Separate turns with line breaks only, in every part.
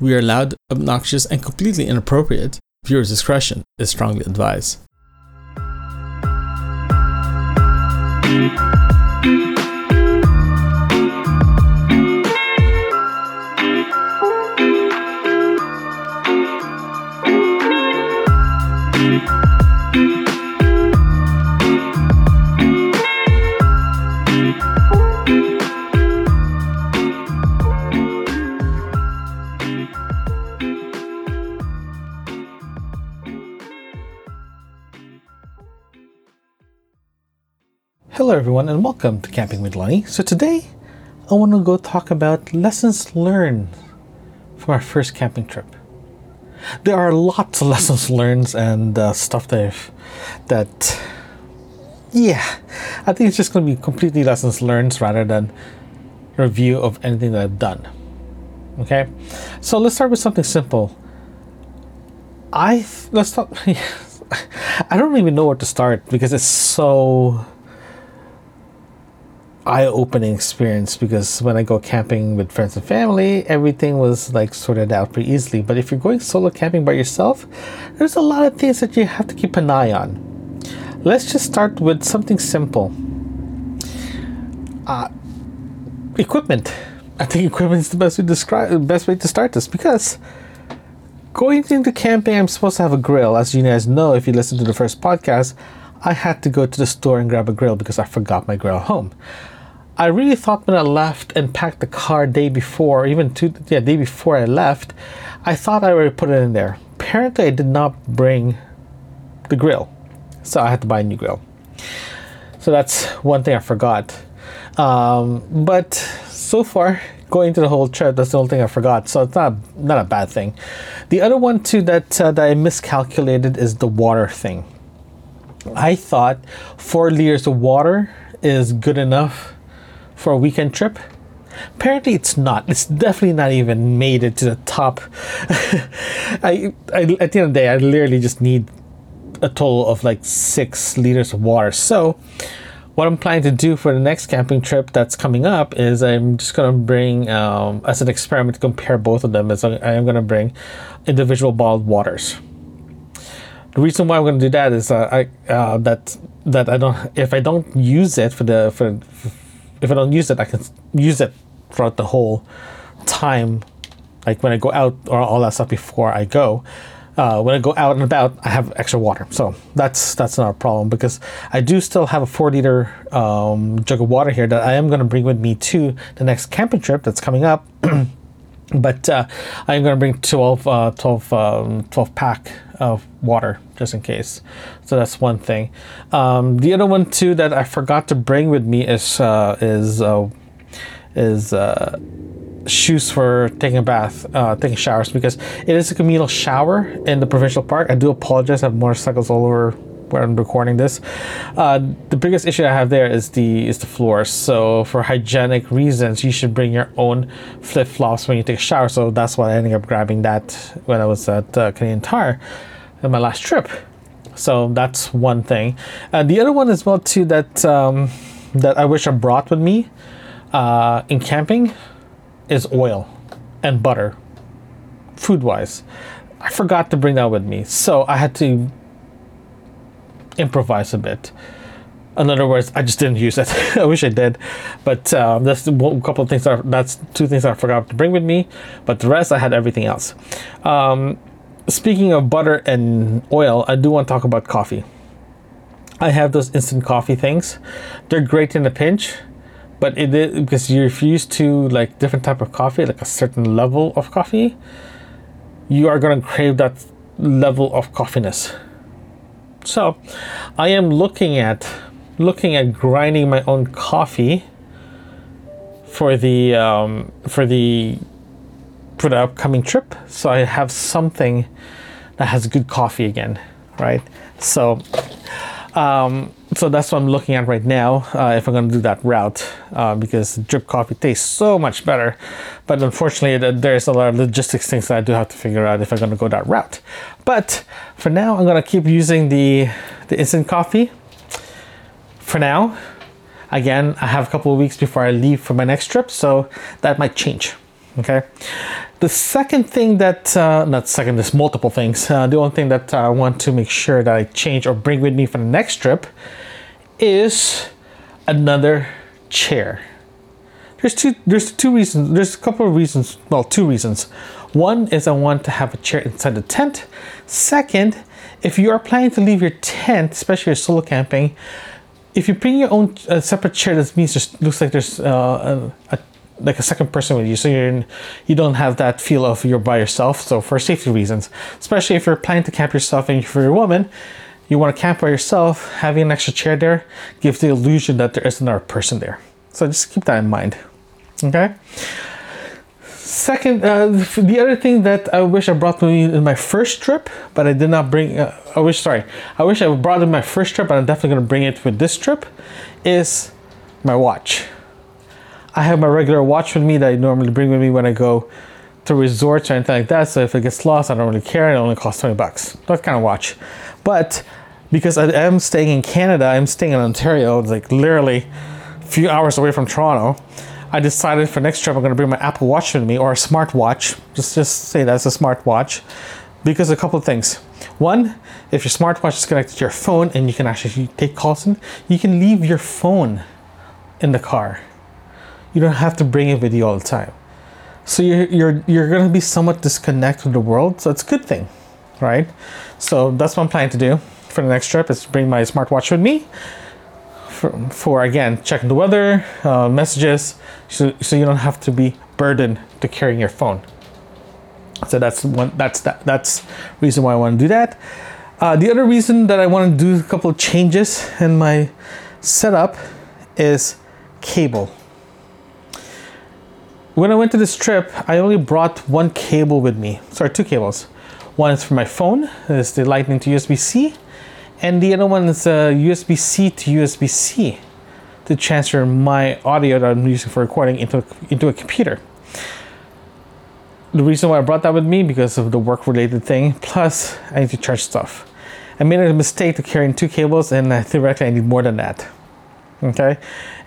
We are loud, obnoxious, and completely inappropriate. Viewer discretion is strongly advised. Hello, everyone, and welcome to Camping with Lenny. So, today I want to go talk about lessons learned from our first camping trip. There are lots of lessons learned and uh, stuff that, that, yeah, I think it's just going to be completely lessons learned rather than review of anything that I've done. Okay, so let's start with something simple. I let's talk. I don't even know where to start because it's so eye-opening experience because when I go camping with friends and family, everything was like sorted out pretty easily. But if you're going solo camping by yourself, there's a lot of things that you have to keep an eye on. Let's just start with something simple. Uh, equipment. I think equipment is the best way to describe, best way to start this because going into camping, I'm supposed to have a grill. As you guys know, if you listen to the first podcast, I had to go to the store and grab a grill because I forgot my grill home. I really thought when I left and packed the car day before, even two yeah, day before I left, I thought I already put it in there. Apparently, I did not bring the grill, so I had to buy a new grill. So that's one thing I forgot. Um, but so far, going to the whole trip, that's the only thing I forgot. So it's not not a bad thing. The other one too that uh, that I miscalculated is the water thing. I thought four liters of water is good enough for a weekend trip. Apparently, it's not. It's definitely not even made it to the top. I, I, at the end of the day, I literally just need a total of like six liters of water. So, what I'm planning to do for the next camping trip that's coming up is I'm just gonna bring, um, as an experiment, to compare both of them. Is I am gonna bring individual bottled waters. The reason why I'm gonna do that is uh, I uh, that that I don't if I don't use it for the for if I don't use it, I can use it throughout the whole time. Like when I go out or all that stuff before I go. Uh, when I go out and about, I have extra water, so that's that's not a problem because I do still have a four liter um, jug of water here that I am going to bring with me to the next camping trip that's coming up. but uh, I'm going to bring 12, uh, 12, um, 12 pack of water just in case. So that's one thing. Um, the other one too that I forgot to bring with me is uh, is uh, is uh, shoes for taking a bath, uh, taking showers because it is a communal shower in the provincial park. I do apologize. I have motorcycles all over where I'm recording this. Uh, the biggest issue I have there is the is the floor. So for hygienic reasons, you should bring your own flip flops when you take a shower. So that's why I ended up grabbing that when I was at uh, Canadian Tire in my last trip. So that's one thing. Uh, the other one as well too that um, that I wish I brought with me uh, in camping is oil and butter, food wise. I forgot to bring that with me, so I had to improvise a bit. In other words, I just didn't use it. I wish I did, but um, that's a couple of things. That, that's two things I forgot to bring with me, but the rest I had everything else. Um, speaking of butter and oil, I do want to talk about coffee. I have those instant coffee things. They're great in a pinch, but it is because you're used to like different type of coffee, like a certain level of coffee, you are gonna crave that level of coffeeness. So, I am looking at looking at grinding my own coffee for the um, for the for the upcoming trip. So I have something that has good coffee again, right? So, um, so that's what I'm looking at right now. Uh, if I'm going to do that route, uh, because drip coffee tastes so much better, but unfortunately, there's a lot of logistics things that I do have to figure out if I'm going to go that route. But for now, I'm going to keep using the the instant coffee. For now, again, I have a couple of weeks before I leave for my next trip, so that might change. Okay. The second thing that, uh, not second, there's multiple things. Uh, the only thing that I want to make sure that I change or bring with me for the next trip is another chair. There's two. There's two reasons. There's a couple of reasons. Well, two reasons. One is I want to have a chair inside the tent. Second, if you are planning to leave your tent, especially your solo camping, if you bring your own uh, separate chair, that means it looks like there's uh, a, a like a second person with you, so you're in, you don't have that feel of you're by yourself. So for safety reasons, especially if you're planning to camp yourself and for a woman, you want to camp by yourself, having an extra chair there gives the illusion that there is another person there. So just keep that in mind. Okay. Second, uh, the other thing that I wish I brought with me in my first trip, but I did not bring. Uh, I wish, sorry, I wish I brought in my first trip, but I'm definitely gonna bring it with this trip. Is my watch. I have my regular watch with me that I normally bring with me when I go to resorts or anything like that. So if it gets lost, I don't really care. It only costs 20 bucks. That kind of watch. But because I am staying in Canada, I'm staying in Ontario, it's like literally a few hours away from Toronto. I decided for next trip I'm going to bring my Apple Watch with me or a smartwatch. Just just say that's a smartwatch because a couple of things. One, if your smartwatch is connected to your phone and you can actually take calls in, you can leave your phone in the car. You don't have to bring it with you all the time. So you're you're you're going to be somewhat disconnected from the world. So it's a good thing, right? So that's what I'm planning to do for the next trip is bring my smartwatch with me for, for again checking the weather, uh, messages, so, so you don't have to be burdened to carrying your phone. So that's one. That's that. That's reason why I want to do that. Uh, the other reason that I want to do a couple of changes in my setup is cable. When I went to this trip, I only brought one cable with me. Sorry, two cables. One is for my phone, is the Lightning to USB C, and the other one is a USB C to USB C to transfer my audio that I'm using for recording into into a computer. The reason why I brought that with me because of the work related thing. Plus, I need to charge stuff. I made a mistake to carrying two cables, and theoretically I need more than that. Okay,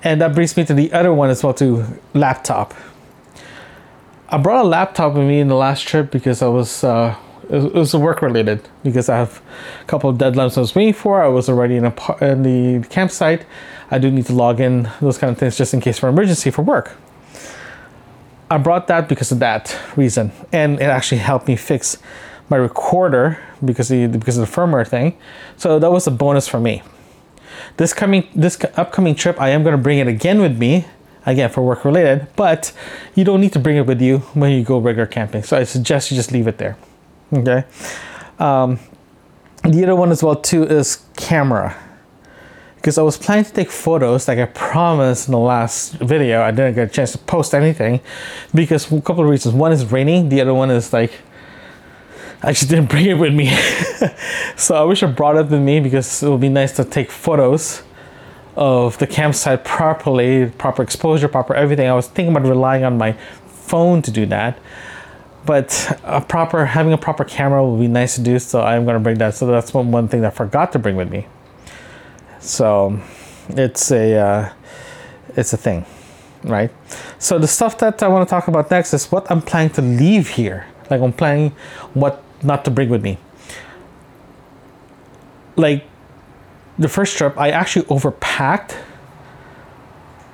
and that brings me to the other one as well, to laptop. I brought a laptop with me in the last trip because I was uh, it was work related because I have a couple of deadlines I was waiting for. I was already in, a, in the campsite. I do need to log in, those kind of things, just in case for emergency for work. I brought that because of that reason, and it actually helped me fix my recorder because of, the, because of the firmware thing. So that was a bonus for me. This coming this upcoming trip, I am going to bring it again with me, again for work related. But you don't need to bring it with you when you go regular camping. So I suggest you just leave it there. Okay. Um, the other one as well too is camera because I was planning to take photos like I promised in the last video. I didn't get a chance to post anything because a couple of reasons. One is raining. The other one is like I just didn't bring it with me. so I wish I brought it with me because it would be nice to take photos of the campsite properly, proper exposure, proper everything. I was thinking about relying on my phone to do that but a proper having a proper camera would be nice to do so i'm going to bring that. So that's one, one thing that i forgot to bring with me. So it's a uh, it's a thing right? So the stuff that i want to talk about next is what i'm planning to leave here. Like i'm planning what not to bring with me. Like the first trip i actually overpacked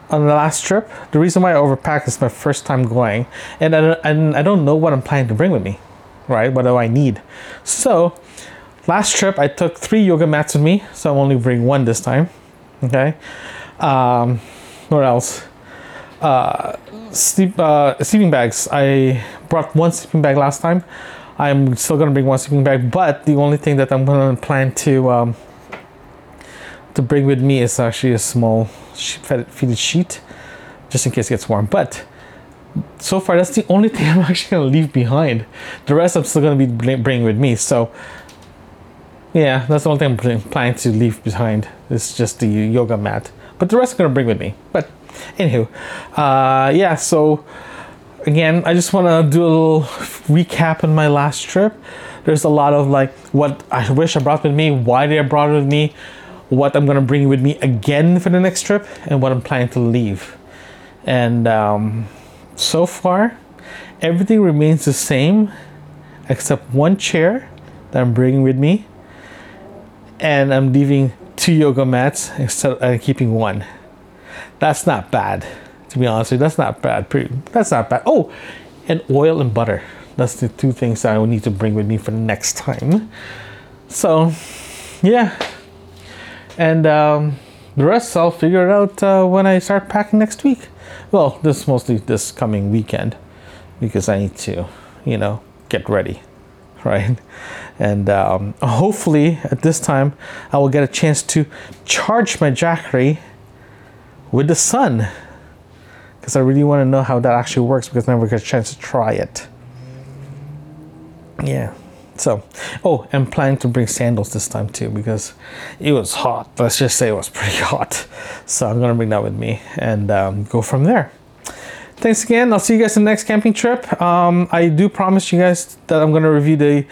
on the last trip. The reason why I overpacked is my first time going, and I, and I don't know what I'm planning to bring with me, right? What do I need? So, last trip I took three yoga mats with me, so I'm only bring one this time. Okay. Um, what else? Uh, sleep uh, sleeping bags. I brought one sleeping bag last time. I'm still gonna bring one sleeping bag, but the only thing that I'm gonna plan to um, to bring with me is actually a small fitted sheet just in case it gets warm. But so far, that's the only thing I'm actually to leave behind. The rest I'm still to be bringing with me. So, yeah, that's the only thing I'm planning to leave behind. It's just the yoga mat. But the rest I'm to bring with me. But, anywho, uh, yeah, so again, I just want to do a little recap on my last trip. There's a lot of like what I wish I brought with me, why I brought it with me, what I'm gonna bring with me again for the next trip, and what I'm planning to leave. And um, so far, Everything remains the same except one chair that I'm bringing with me, and I'm leaving two yoga mats instead of keeping one. That's not bad, to be honest with you. That's not bad. Pretty, that's not bad. Oh, and oil and butter. That's the two things that I will need to bring with me for the next time. So, yeah. And um, the rest I'll figure out uh, when I start packing next week. Well, this mostly this coming weekend because I need to, you know, get ready, right? And um, hopefully at this time I will get a chance to charge my Jackery with the sun because I really want to know how that actually works because I never get a chance to try it. Yeah. So, oh, and planning to bring sandals this time too because it was hot. Let's just say it was pretty hot. So I'm gonna bring that with me and um, go from there. Thanks again. I'll see you guys in the next camping trip. Um, I do promise you guys that I'm gonna review the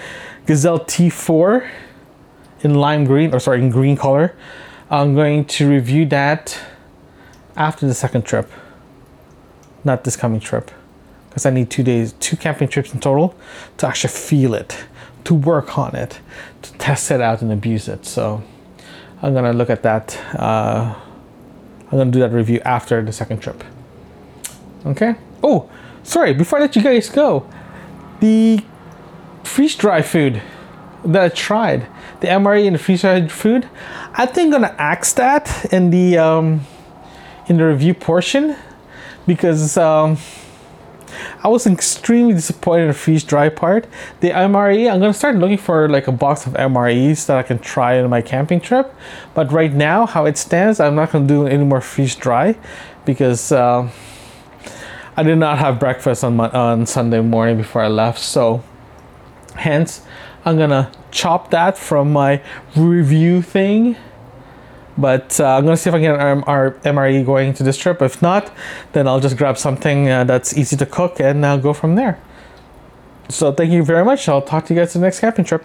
Gazelle T4 in lime green, or sorry, in green color. I'm going to review that after the second trip, not this coming trip, because I need two days, two camping trips in total to actually feel it to work on it, to test it out and abuse it. So I'm gonna look at that. Uh, I'm gonna do that review after the second trip. Okay. Oh, sorry. Before I let you guys go, the freeze dry food that I tried, the MRE and the freeze dried food, I think I'm gonna axe that in the um, in the review portion because. Um, I was extremely disappointed in the freeze dry part. The MRE, I'm gonna start looking for like a box of MREs that I can try on my camping trip. But right now, how it stands, I'm not gonna do any more freeze dry because uh, I did not have breakfast on my, on Sunday morning before I left. So, hence, I'm gonna chop that from my review thing but uh, I'm gonna see if I can get our, MRE going to this trip. If not, then I'll just grab something uh, that's easy to cook and uh, go from there. So thank you very much. I'll talk to you guys the next camping trip.